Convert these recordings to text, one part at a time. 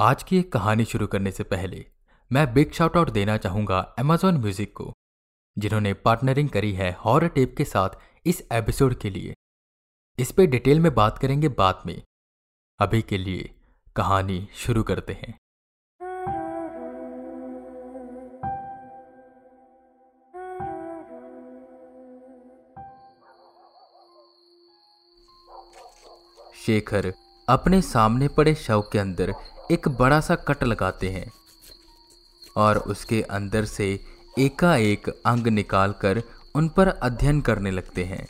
आज की एक कहानी शुरू करने से पहले, मैं बिग शाउट आउट देना चाहूँगा अमेजॉन म्यूज़िक को, जिन्होंने पार्टनरिंग करी है हॉर टेप के साथ इस एपिसोड के लिए। इस पे डिटेल में बात करेंगे बाद में। अभी के लिए कहानी शुरू करते हैं। शेखर अपने सामने पड़े शव के अंदर एक बड़ा सा कट लगाते हैं और उसके अंदर से एकाएक अंग निकालकर उन पर अध्ययन करने लगते हैं।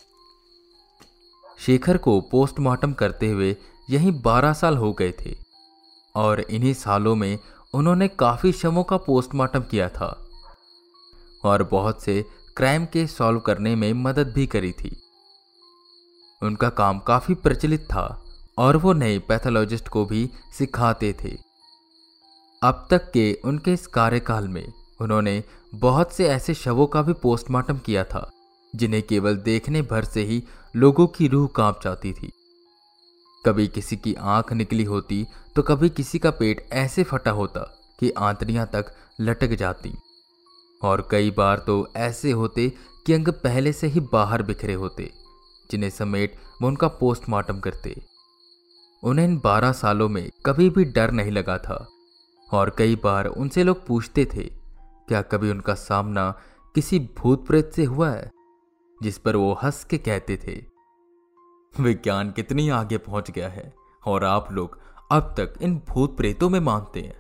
शेखर को पोस्टमार्टम करते हुए यही बारह साल हो गए थे और इन्हीं सालों में उन्होंने काफ़ी शवों का पोस्टमार्टम किया था और बहुत से क्राइम केस सॉल्व करने में मदद भी करी थी। उनका काम काफ़ी प्रचलित था। और वो नए पैथोलॉजिस्ट को भी सिखाते थे। अब तक के उनके इस कार्यकाल में उन्होंने बहुत से ऐसे शवों का भी पोस्टमार्टम किया था, जिन्हें केवल देखने भर से ही लोगों की रूह काँप जाती थी। कभी किसी की आँख निकली होती तो कभी किसी का पेट ऐसे फटा होता कि आंतरियाँ तक लटक जाती। और कई बार तो ऐसे होते कि अंग पहले से ही बाहर बिखरे होते, जिन्हें समेट वो उनका पोस्टमार्टम करते। उन्हें इन बारह सालों में कभी भी डर नहीं लगा था। और कई बार उनसे लोग पूछते थे, क्या कभी उनका सामना किसी भूत प्रेत से हुआ है? जिस पर वो हंस के कहते थे। विज्ञान कितनी आगे पहुँच गया है, और आप लोग अब तक इन भूत प्रेतों में मानते हैं।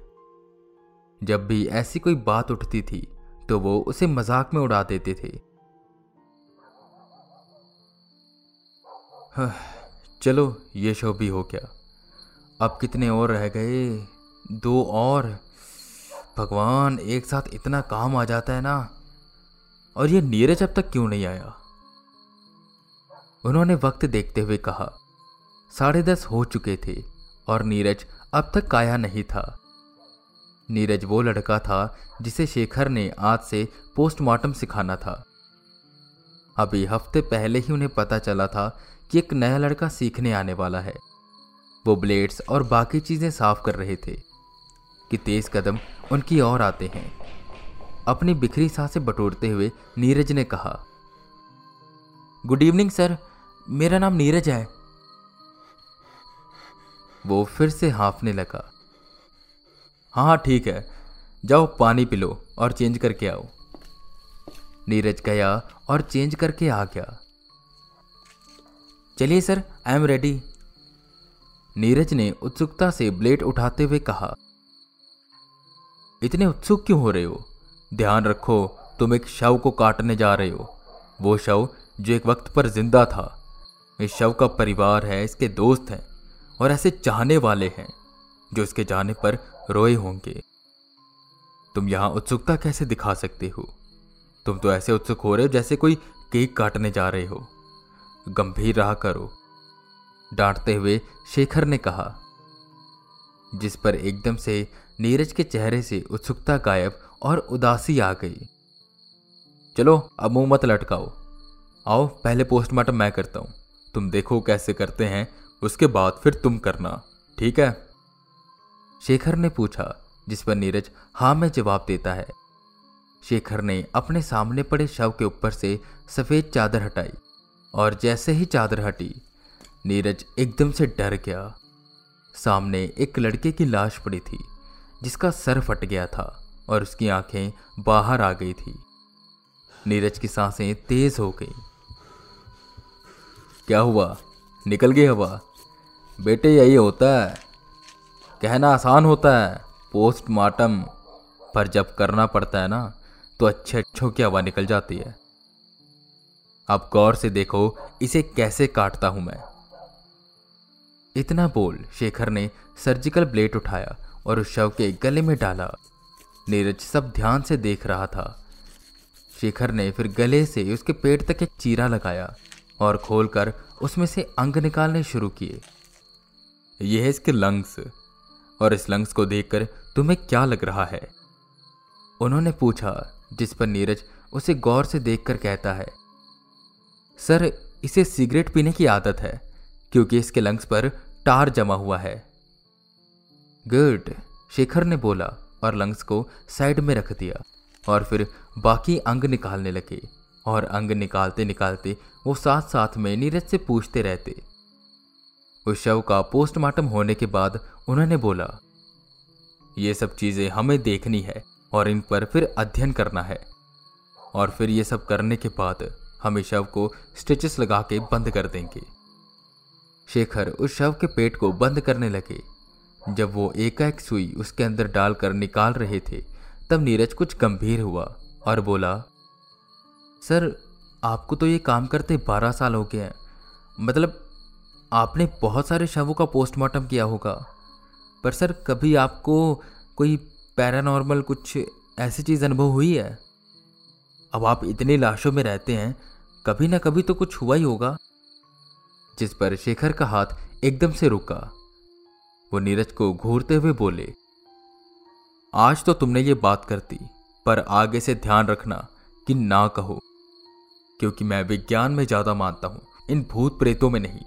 जब भी ऐसी कोई बात उठती थी तो वो उसे मज़ाक में उड़ा देते थे। चलो, ये शो भी हो गया। अब कितने और रह गए? दो और। भगवान, एक साथ इतना काम आ जाता है ना? और ये नीरज अब तक क्यों नहीं आया? उन्होंने वक्त देखते हुए कहा, साढ़े दस हो चुके थे और नीरज अब तक आया नहीं था। नीरज वो लड़का था जिसे शेखर ने आज से पोस्टमार्टम सिखाना था। अभी हफ़्ते पहले ही उन्हें पता चला था कि एक नया लड़का सीखने आने वाला है। वो ब्लेड्स और बाकी चीज़ें साफ़ कर रहे थे कि तेज कदम उनकी ओर आते हैं। अपनी बिखरी साँसें बटोरते हुए नीरज ने कहा, गुड इवनिंग, सर। मेरा नाम नीरज है। वो फिर से हाफने लगा हाँ हाँ ठीक है। जाओ, पानी पिलो और चेंज करके आओ। नीरज गया और चेंज करके आ गया। चलिए sir I am ready Neeraj ने उत्सुकता से ब्लेड उठाते हुए कहा, इतने उत्सुक क्यों हो रहे हो? ध्यान रखो, तुम एक शव को काटने जा रहे हो। वो शव जो एक वक्त पर ज़िंदा था। इस शव का परिवार है, इसके दोस्त हैं, और ऐसे चाहने वाले हैं, जो इसके जाने पर रोए होंगे। तुम यहाँ उत्सुकता कैसे दिखा सकते हो? तुम तो ऐसे उत्सुक हो रहे हो जैसे कोई केक काटने जा रहे हो। गंभीर रहा करो। डांटते हुए शेखर ने कहा, जिस पर एकदम से नीरज के चेहरे से उत्सुकता गायब और उदासी आ गई। चलो, अब मुँह मत लटकाओ। आओ, पहले पोस्टमार्टम मैं करता हूँ। तुम देखो कैसे करते हैं, उसके बाद फिर तुम करना, ठीक है? शेखर ने पूछा, जिस पर नीरज, हाँ, में जवाब देता है। शेखर ने अपने सामने पड़े शव के ऊपर से सफ़ेद चादर हटाई। और जैसे ही चादर हटी, नीरज एकदम से डर गया। सामने एक लड़के की लाश पड़ी थी, जिसका सर फट गया था और उसकी आँखें बाहर आ गई थी। नीरज की साँसें तेज हो गई। क्या हुआ? निकल गई हवा? बेटे, यही होता है। कहना आसान होता है, पोस्टमार्टम पर जब करना पड़ता है ना तो अच्छे अच्छों की हवा निकल जाती है। अब गौर से देखो, इसे कैसे काटता हूँ मैं। इतना बोल, शेखर ने सर्जिकल ब्लेड उठाया और उस शव के गले में डाला। नीरज सब ध्यान से देख रहा था। शेखर ने फिर गले से उसके पेट तक एक चीरा लगाया और खोलकर उसमें से अंग निकालने शुरू किए। यह है इसके लंग्स और इस लंग्स को देखकर तुम्हें क्या लग रहा है? उन्होंने पूछा, जिस पर नीरज उसे गौर से देखकर कहता है सर, इसे सिगरेट पीने की आदत है, क्योंकि इसके लंग्स पर टार जमा हुआ है। गुड, शेखर ने बोला और लंग्स को साइड में रख दिया और फिर बाकी अंग निकालने लगे और अंग निकालते निकालते वो साथ साथ में नीरज से पूछते रहते। उस शव का पोस्टमार्टम होने के बाद उन्होंने बोला, ये सब चीज़ें हमें देखनी है और इन पर फिर अध्ययन करना है। और फिर ये सब करने के बाद हम शव को स्टिचेस लगा के बंद कर देंगे। शेखर उस शव के पेट को बंद करने लगे। जब वो एकाएक सुई उसके अंदर डालकर निकाल रहे थे, तब नीरज कुछ गंभीर हुआ और बोला, सर, आपको तो ये काम करते बारह साल हो गए हैं। मतलब आपने बहुत सारे शवों का पोस्टमार्टम किया होगा। पर सर, कभी आपको कोई पैरानॉर्मल कुछ ऐसी चीज़ अनुभव हुई है? अब आप इतनी लाशों में रहते हैं, कभी ना कभी तो कुछ हुआ ही होगा। जिस पर शेखर का हाथ एकदम से रुका, वो नीरज को घूरते हुए बोले, आज तो तुमने ये बात करती पर आगे से ध्यान रखना कि ना कहो, क्योंकि मैं विज्ञान में ज़्यादा मानता हूँ, इन भूत प्रेतों में नहीं।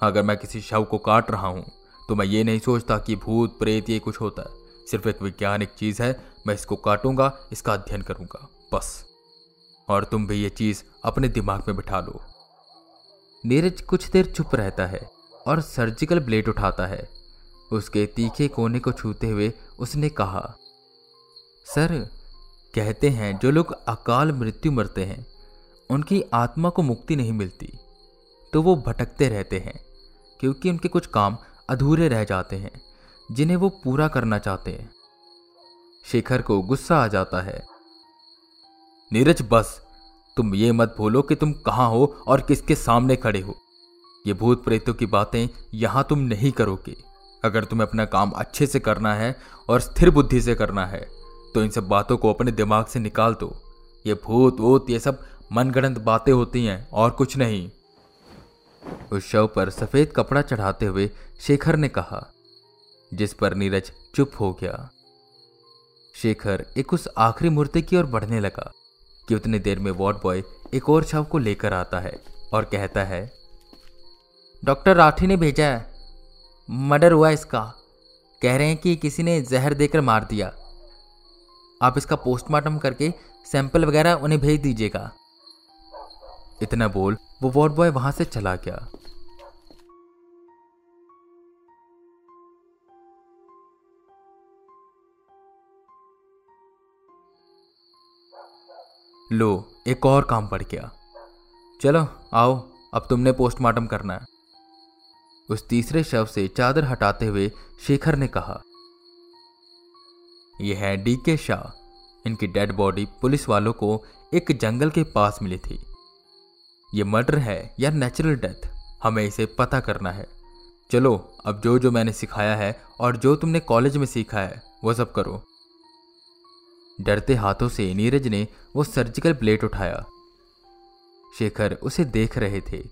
अगर मैं किसी शव को काट रहा हूँ तो मैं ये नहीं सोचता कि भूत प्रेत ये कुछ होता है। सिर्फ़ एक वैज्ञानिक चीज़ है, मैं इसको काटूँगा, इसका अध्ययन करूँगा। बस। और तुम भी ये चीज़ अपने दिमाग में बिठा लो। नीरज कुछ देर चुप रहता है और सर्जिकल ब्लेड उठाता है। उसके तीखे कोने को छूते हुए उसने कहा, सर, कहते हैं जो लोग अकाल मृत्यु मरते हैं, उनकी आत्मा को मुक्ति नहीं मिलती। तो वो भटकते रहते हैं, क्योंकि उनके कुछ काम अधूरे रह जाते हैं, जिन्हें वो पूरा करना चाहते हैं। शेखर को गुस्सा आ जाता है नीरज, बस। तुम ये मत भूलो कि तुम कहाँ हो और किसके सामने खड़े हो। ये भूत प्रेतों की बातें यहाँ तुम नहीं करोगे। अगर तुम्हें अपना काम अच्छे से करना है और स्थिर बुद्धि से करना है तो इन सब बातों को अपने दिमाग से निकाल दो। ये भूत, वूत, ये सब मनगढ़ंत बातें होती हैं और कुछ नहीं। उस शव पर सफ़ेद कपड़ा चढ़ाते हुए शेखर ने कहा, जिस पर नीरज चुप हो गया। शेखर एक उस आखिरी मूर्ति की ओर बढ़ने लगा। कि उतनी देर में वार्ड बॉय एक और शव को लेकर आता है और कहता है, डॉक्टर राठी ने भेजा है। मर्डर हुआ इसका। कह रहे हैं कि किसी ने जहर देकर मार दिया। आप इसका पोस्टमार्टम करके सैंपल वगैरह उन्हें भेज दीजिएगा। इतना बोल वो वार्ड बॉय वहाँ से चला गया। लो, एक और काम पड़ गया चलो, आओ, अब तुमने पोस्टमार्टम करना है। उस तीसरे शव से चादर हटाते हुए शेखर ने कहा, यह है डी के शाह। इनकी डेड बॉडी पुलिस वालों को एक जंगल के पास मिली थी। ये मर्डर है या नेचुरल डेथ, हमें इसे पता करना है। चलो, अब जो जो मैंने सिखाया है और जो तुमने कॉलेज में सीखा है, वो सब करो। डरते हाथों से नीरज ने वो सर्जिकल ब्लेड उठाया। शेखर उसे देख रहे थे।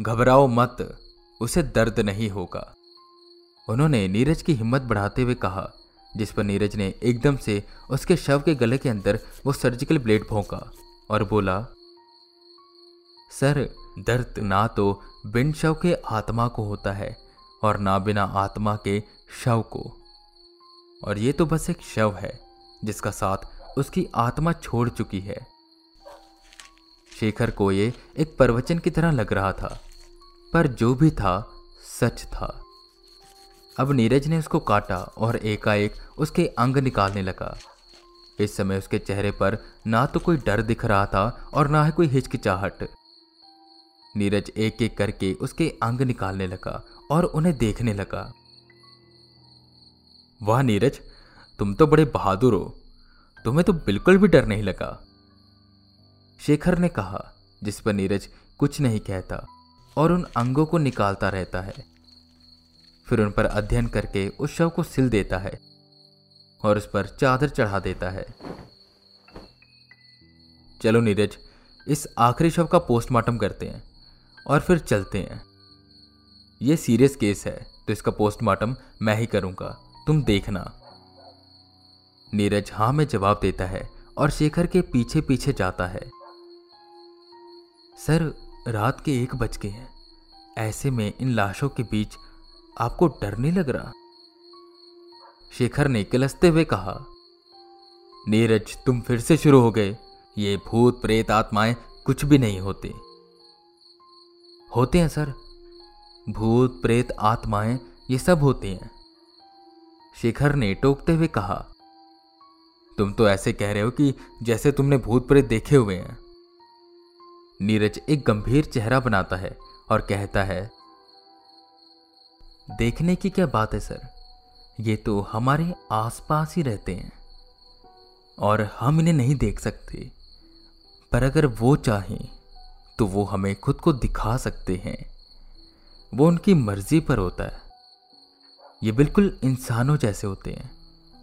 घबराओ मत, उसे दर्द नहीं होगा। उन्होंने नीरज की हिम्मत बढ़ाते हुए कहा, जिस पर नीरज ने एकदम से उसके शव के गले के अंदर वो सर्जिकल ब्लेड भोंका और बोला, सर, दर्द ना तो बिन शव के आत्मा को होता है और ना बिना आत्मा के शव को। और ये तो बस एक शव है, जिसका साथ उसकी आत्मा छोड़ चुकी है। शेखर को ये एक प्रवचन की तरह लग रहा था, पर जो भी था, सच था। अब नीरज ने उसको काटा और एकाएक उसके अंग निकालने लगा। इस समय उसके चेहरे पर ना तो कोई डर दिख रहा था और ना ही कोई हिचकिचाहट। नीरज एक एक करके उसके अंग निकालने लगा और उन्हें देखने लगा। वाह नीरज, तुम तो बड़े बहादुर हो। तुम्हें तो बिल्कुल भी डर नहीं लगा। शेखर ने कहा, जिस पर नीरज कुछ नहीं कहता और उन अंगों को निकालता रहता है, फिर उन पर अध्ययन करके उस शव को सिल देता है और उस पर चादर चढ़ा देता है। चलो नीरज, इस आखिरी शव का पोस्टमार्टम करते हैं और फिर चलते हैं। यह सीरियस केस है तो इसका पोस्टमार्टम मैं ही करूँगा। तुम देखना। नीरज हाँ में जवाब देता है और शेखर के पीछे पीछे जाता है। सर, रात के एक बज गए हैं। ऐसे में इन लाशों के बीच आपको डर नहीं लग रहा? शेखर ने किलसते हुए कहा, नीरज, तुम फिर से शुरू हो गए। ये भूत प्रेत आत्माएँ कुछ भी नहीं होते। होते हैं, सर। भूत प्रेत आत्माएँ ये सब होते हैं। शेखर ने टोकते हुए कहा, तुम तो ऐसे कह रहे हो कि जैसे तुमने भूत प्रेत देखे हुए हैं। नीरज एक गंभीर चेहरा बनाता है और कहता है, देखने की क्या बात है सर? ये तो हमारे आसपास ही रहते हैं और हम इन्हें नहीं देख सकते। पर अगर वो चाहें तो वो हमें खुद को दिखा सकते हैं। वो उनकी मर्ज़ी पर होता है। ये बिल्कुल इंसानों जैसे होते हैं।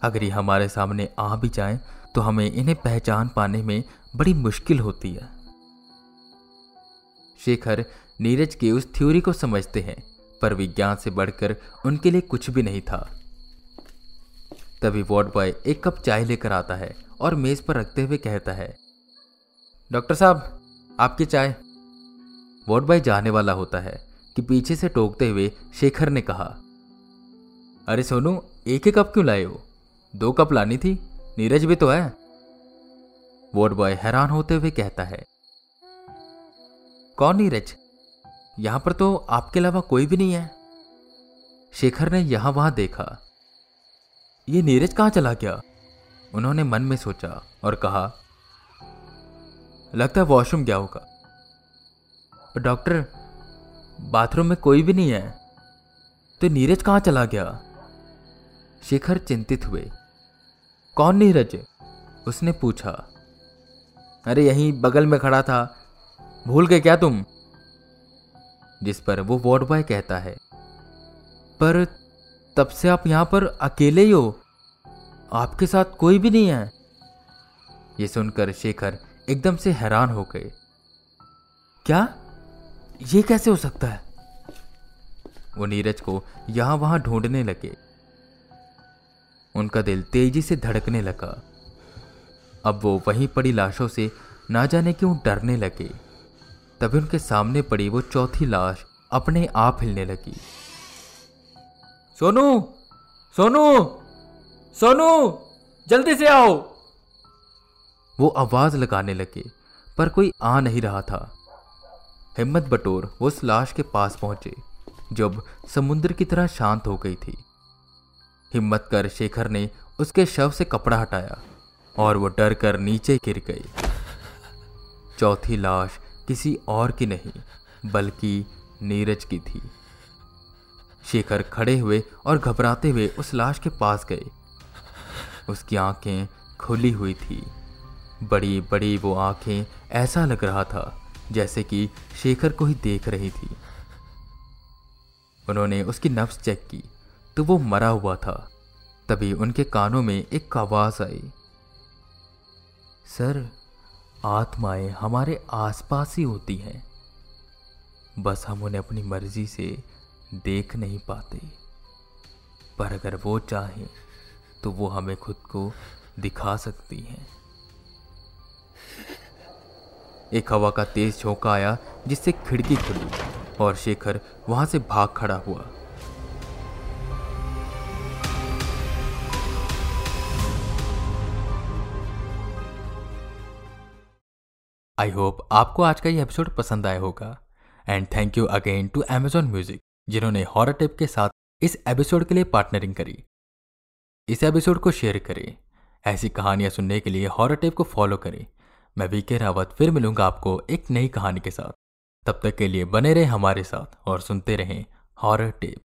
अगर ये हमारे सामने आ भी जाएँ तो हमें इन्हें पहचान पाने में बड़ी मुश्किल होती है। शेखर नीरज के उस थ्योरी को समझते हैं, पर विज्ञान से बढ़कर उनके लिए कुछ भी नहीं था। तभी वार्ड बॉय एक कप चाय लेकर आता है और मेज पर रखते हुए कहता है, डॉक्टर साहब, आपकी चाय? वार्ड बॉय जाने वाला होता है कि पीछे से टोकते हुए शेखर ने कहा अरे सोनू, एक ही कप क्यों लाए हो? दो कप लानी थी, नीरज भी तो है। वोट बॉय हैरान होते हुए कहता है, कौन नीरज? यहाँ पर तो आपके अलावा कोई भी नहीं है। शेखर ने यहाँ वहाँ देखा, ये नीरज कहाँ चला गया? उन्होंने मन में सोचा और कहा, लगता है वॉशरूम गया होगा। डॉक्टर, बाथरूम में कोई भी नहीं है। तो नीरज कहाँ चला गया? शेखर चिंतित हुए। कौन नीरज उसने पूछा। अरे यहीं बगल में खड़ा था। भूल गए क्या तुम? जिस पर वो वार्ड बॉय कहता है। पर तब से आप यहाँ पर अकेले ही हो। आपके साथ कोई भी नहीं है। ये सुनकर शेखर एकदम से हैरान हो गए। क्या? ये कैसे हो सकता है? वो नीरज को यहाँ वहाँ ढूँढने लगे। उनका दिल तेज़ी से धड़कने लगा। अब वो वहीं पड़ी लाशों से ना जाने क्यों डरने लगे। तभी उनके सामने पड़ी वो चौथी लाश अपने आप हिलने लगी। सोनू! सोनू! सोनू! जल्दी से आओ! वो आवाज़ लगाने लगे, पर कोई आ नहीं रहा था। हिम्मत बटोर उस लाश के पास पहुँचे, जब समुद्र की तरह शांत हो गई थी। हिम्मत कर शेखर ने उसके शव से कपड़ा हटाया और वो डर कर नीचे गिर गई। चौथी लाश किसी और की नहीं, बल्कि नीरज की थी। शेखर खड़े हुए और घबराते हुए उस लाश के पास गए। उसकी आँखें खुली हुई थी। बड़ी बड़ी वो आँखें ऐसा लग रहा था जैसे कि शेखर को ही देख रही थी। उन्होंने उसकी नफ्स चेक की। तो वो मरा हुआ था। तभी उनके कानों में एक आवाज़ आई। सर, आत्माएँ हमारे आसपास ही होती हैं। बस हम उन्हें अपनी मर्ज़ी से देख नहीं पाते। पर अगर वो चाहें तो वो हमें खुद को दिखा सकती हैं। एक हवा का तेज झोंका आया, जिससे खिड़की खुली और शेखर वहाँ से भाग खड़ा हुआ। आई होप आपको आज का ये एपिसोड पसंद आया होगा। And thank you again to Amazon Music जिन्होंने हॉरर टिप के साथ इस एपिसोड के लिए पार्टनरिंग करी। इस एपिसोड को शेयर करें। ऐसी कहानियाँ सुनने के लिए हॉरर टिप को फॉलो करें। मैं वीके रावत फिर मिलूँगा आपको एक नई कहानी के साथ। तब तक के लिए बने रहे हमारे साथ और सुनते रहें हॉरर टिप